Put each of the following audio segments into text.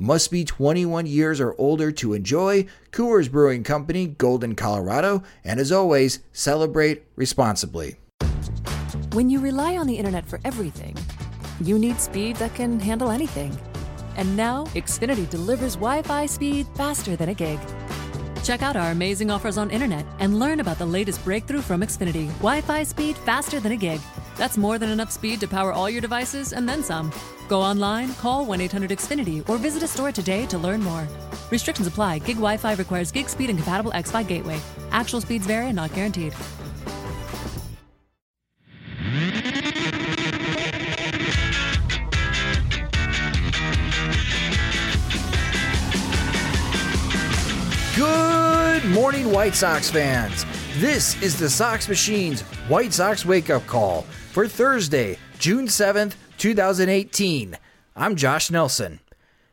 Must be 21 years or older to enjoy. Coors Brewing Company, Golden, Colorado. And as always, celebrate responsibly. When you rely on the internet for everything, you need speed that can handle anything. And now, Xfinity delivers Wi Fi speed faster than a gig. Check out our amazing offers on internet and learn about the latest breakthrough from Xfinity Wi Fi speed faster than a gig. That's more than enough speed to power all your devices and then some. Go online, call 1 800 Xfinity, or visit a store today to learn more. Restrictions apply. Gig Wi Fi requires gig speed and compatible X Fi gateway. Actual speeds vary and not guaranteed. Good morning, White Sox fans. This is the Sox Machine's White Sox Wake Up Call for Thursday, June 7th, 2018. I'm Josh Nelson.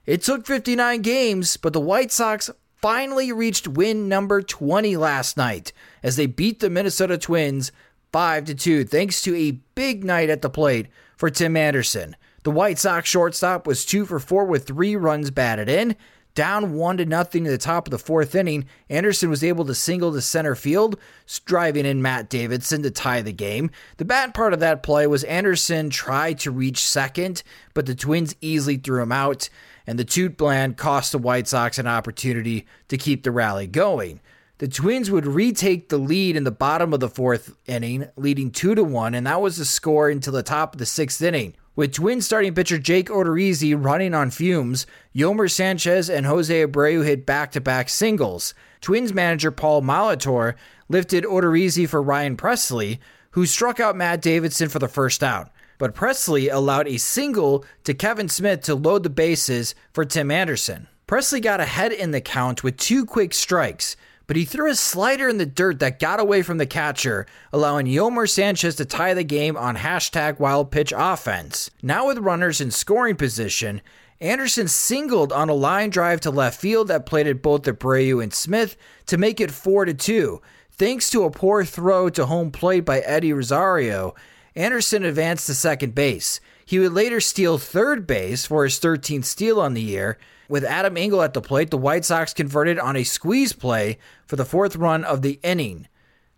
It took 59 games, but the White Sox finally reached win number 20 last night as they beat the Minnesota Twins 5 to 2 thanks to a big night at the plate for Tim Anderson. The White Sox shortstop was 2 for 4 with 3 runs batted in down one to nothing in the top of the fourth inning, Anderson was able to single to center field, driving in Matt Davidson to tie the game. The bad part of that play was Anderson tried to reach second, but the Twins easily threw him out, and the TOOTBLAN cost the White Sox an opportunity to keep the rally going. The Twins would retake the lead in the bottom of the fourth inning, leading 2 to 1, and that was the score until the top of the sixth inning. With Twins starting pitcher Jake Odorizzi running on fumes, Yolmer Sanchez and Jose Abreu hit back to back singles. Twins manager Paul Molitor lifted Odorizzi for Ryan Pressly, who struck out Matt Davidson for the first out. But Pressly allowed a single to Kevan Smith to load the bases for Tim Anderson. Pressly got ahead in the count with two quick strikes, but he threw a slider in the dirt that got away from the catcher, allowing Yolmer Sanchez to tie the game on hashtag wild pitch offense. Now with runners in scoring position, Anderson singled on a line drive to left field that plated both Abreu and Smith to make it 4 to 2. Thanks to a poor throw to home plate by Eddie Rosario, Anderson advanced to second base. He would later steal third base for his 13th steal on the year. With Adam Engel at the plate, the White Sox converted on a squeeze play for the fourth run of the inning.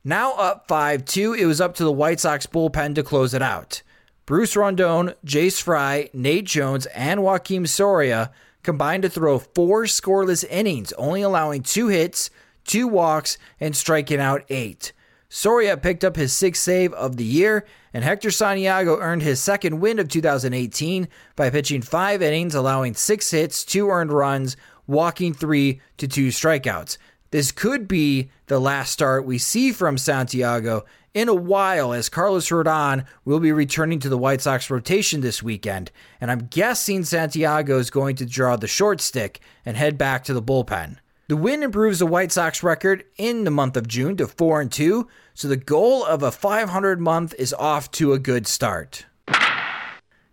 Now up 5 2, it was up to the White Sox bullpen to close it out. Bruce Rondon, Jace Fry, Nate Jones, and Joakim Soria combined to throw four scoreless innings, only allowing two hits, two walks, and striking out eight. Soria picked up his sixth save of the year, and Hector Santiago earned his second win of 2018 by pitching five innings, allowing six hits, two earned runs, walking three to two strikeouts. This could be the last start we see from Santiago in a while, as Carlos Rodon will be returning to the White Sox rotation this weekend, and I'm guessing Santiago is going to draw the short stick and head back to the bullpen. The win improves the White Sox record in the month of June to 4 and 2, so the goal of a 500 month is off to a good start.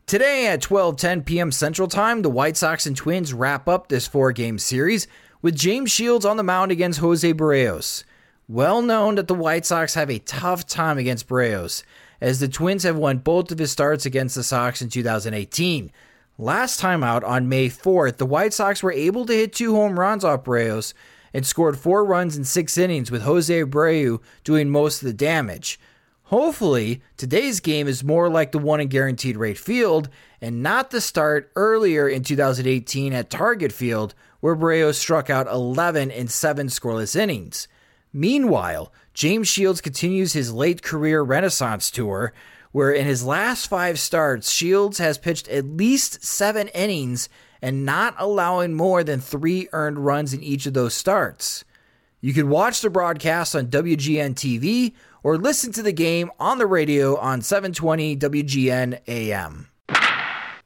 Today at 12:10 p.m. Central Time, the White Sox and Twins wrap up this four-game series with James Shields on the mound against Jose Berrios. Well known that the White Sox have a tough time against Berrios, as the Twins have won both of his starts against the Sox in 2018. Last time out on May 4th, the White Sox were able to hit two home runs off Berrios, and scored four runs in six innings, with Jose Abreu doing most of the damage. Hopefully, today's game is more like the one in Guaranteed Rate Field and not the start earlier in 2018 at Target Field, where Abreu struck out 11 in seven scoreless innings. Meanwhile, James Shields continues his late career renaissance tour, where in his last five starts, Shields has pitched at least seven innings and not allowing more than three earned runs in each of those starts. You can watch the broadcast on WGN TV or listen to the game on the radio on 720 WGN AM.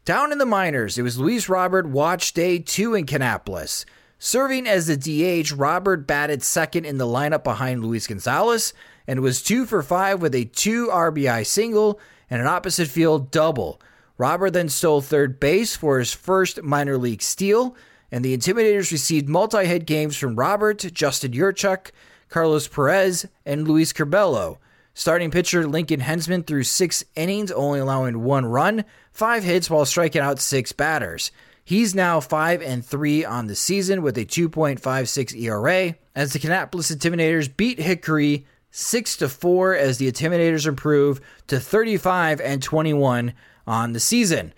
Down in the minors, it was Luis Robert watch day two in Kannapolis. Serving as the DH, Robert batted second in the lineup behind Luis Gonzalez and was two for five with a two RBI single and an opposite field double. Robert then stole third base for his first minor league steal, and the Intimidators received multi hit games from Robert, Justin Yurchak, Carlos Perez, and Luis Curbelo. Starting pitcher Lincoln Henzman threw six innings, only allowing one run, five hits while striking out six batters. He's now 5 and 3 on the season with a 2.56 ERA as the Kannapolis Intimidators beat Hickory 6 to 4 as the Intimidators improve to 35 and 21 on the season.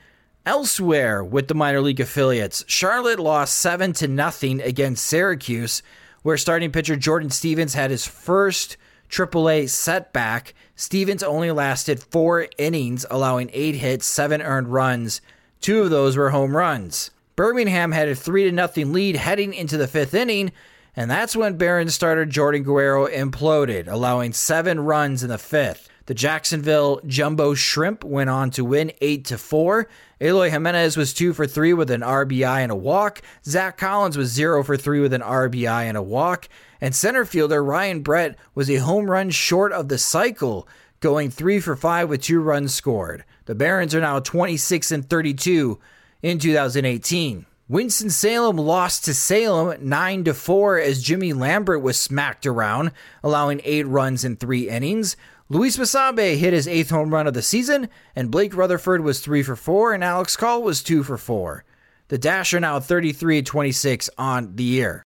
Elsewhere with the minor league affiliates, Charlotte lost 7 to nothing against Syracuse, where starting pitcher Jordan Stevens had his first AAA setback. Stevens only lasted 4 innings, allowing 8 hits, 7 earned runs. Two of those were home runs. Birmingham had a 3 0 lead heading into the 5th inning, and that's when Barons starter Jordan Guerrero imploded, allowing seven runs in the fifth. The Jacksonville Jumbo Shrimp went on to win 8 to 4. Eloy Jimenez was 2 for 3 with an RBI and a walk. Zach Collins was 0 for 3 with an RBI and a walk. And center fielder Ryan Brett was a home run short of the cycle, going 3 for 5 with 2 runs scored. The Barons are now 26 and 32 in 2018. Winston-Salem lost to Salem 9 to 4 as Jimmy Lambert was smacked around, allowing 8 runs in 3 innings. Luis Basabe hit his 8th home run of the season, and Blake Rutherford was 3 for 4 and Alex Call was 2 for 4. The Dash are now 33 26 on the year.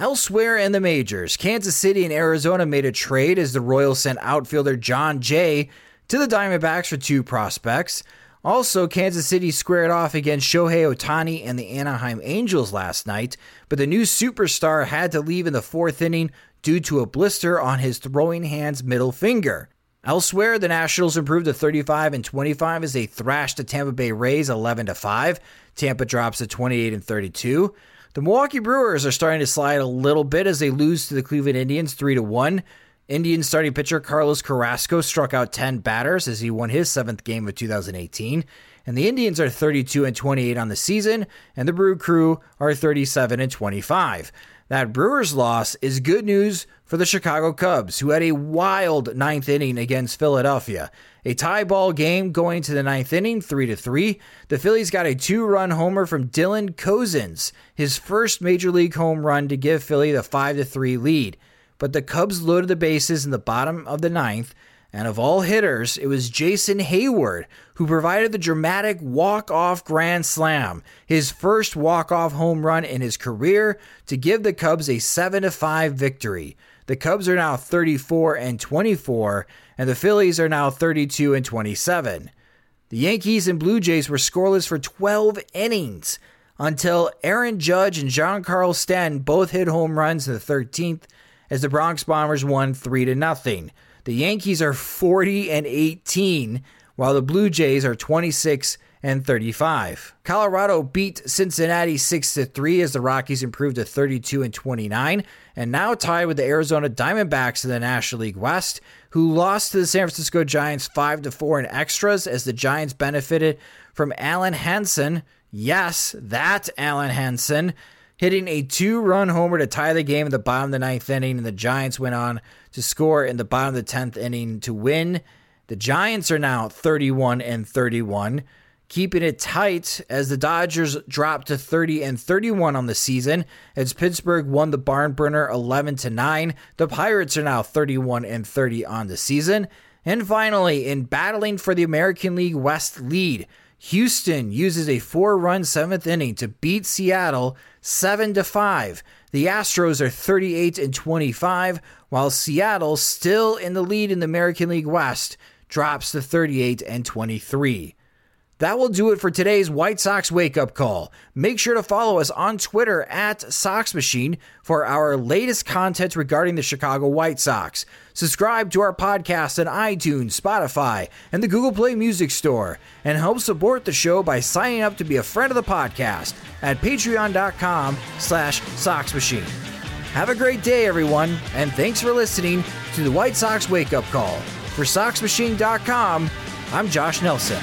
Elsewhere in the majors, Kansas City and Arizona made a trade as the Royals sent outfielder Jon Jay to the Diamondbacks for two prospects. Also, Kansas City squared off against Shohei Ohtani and the Anaheim Angels last night, but the new superstar had to leave in the fourth inning due to a blister on his throwing hand's middle finger. Elsewhere, the Nationals improved to 35 and 25 as they thrashed the Tampa Bay Rays 11 to 5. Tampa drops to 28 and 32. The Milwaukee Brewers are starting to slide a little bit as they lose to the Cleveland Indians 3 to 1. Indian starting pitcher Carlos Carrasco struck out 10 batters as he won his seventh game of 2018. And the Indians are 32 and 28 on the season, and the Brew Crew are 37 and 25. That Brewers loss is good news for the Chicago Cubs, who had a wild ninth inning against Philadelphia. A tie ball game going to the ninth inning, 3 to 3. The Phillies got a two run homer from Dylan Cozens, his first major league home run to give Philly the 5 to 3 lead but the Cubs loaded the bases in the bottom of the ninth, and of all hitters, it was Jason Heyward who provided the dramatic walk-off grand slam, his first walk-off home run in his career to give the Cubs a 7 5 victory. The Cubs are now 34 and 24, and the Phillies are now 32 and 27. The Yankees and Blue Jays were scoreless for 12 innings until Aaron Judge and Giancarlo Stanton both hit home runs in the 13th as the Bronx Bombers won 3 to. The Yankees are 40 and 18 while the Blue Jays are 26 and 35. Colorado beat Cincinnati 6 to 3 as the Rockies improved to 32 and 29 and now tied with the Arizona Diamondbacks in the National League West who lost to the San Francisco Giants 5 to 4 in extras as the Giants benefited from Alen Hanson. Yes, that Alen Hanson hitting a two run homer to tie the game in the bottom of the ninth inning, and the Giants went on to score in the bottom of the 10th inning to win. The Giants are now 31 and 31, keeping it tight as the Dodgers dropped to 30 and 31 on the season as Pittsburgh won the barn burner 11 to 9. The Pirates are now 31 and 30 on the season. And finally, in battling for the American League West lead, Houston uses a four-run seventh inning to beat Seattle seven to five. The Astros are 38 and 25, while Seattle, still in the lead in the American League West, drops to 38 and 23. That will do it for today's White Sox wake up call. Make sure to follow us on Twitter at Sox Machine for our latest content regarding the Chicago White Sox. Subscribe to our podcast on iTunes, Spotify, and the Google Play Music Store, and help support the show by signing up to be a friend of the podcast at patreon.com slash Machine. Have a great day, everyone, and thanks for listening to the White Sox Wake Up Call. For SoxMachine.com, I'm Josh Nelson.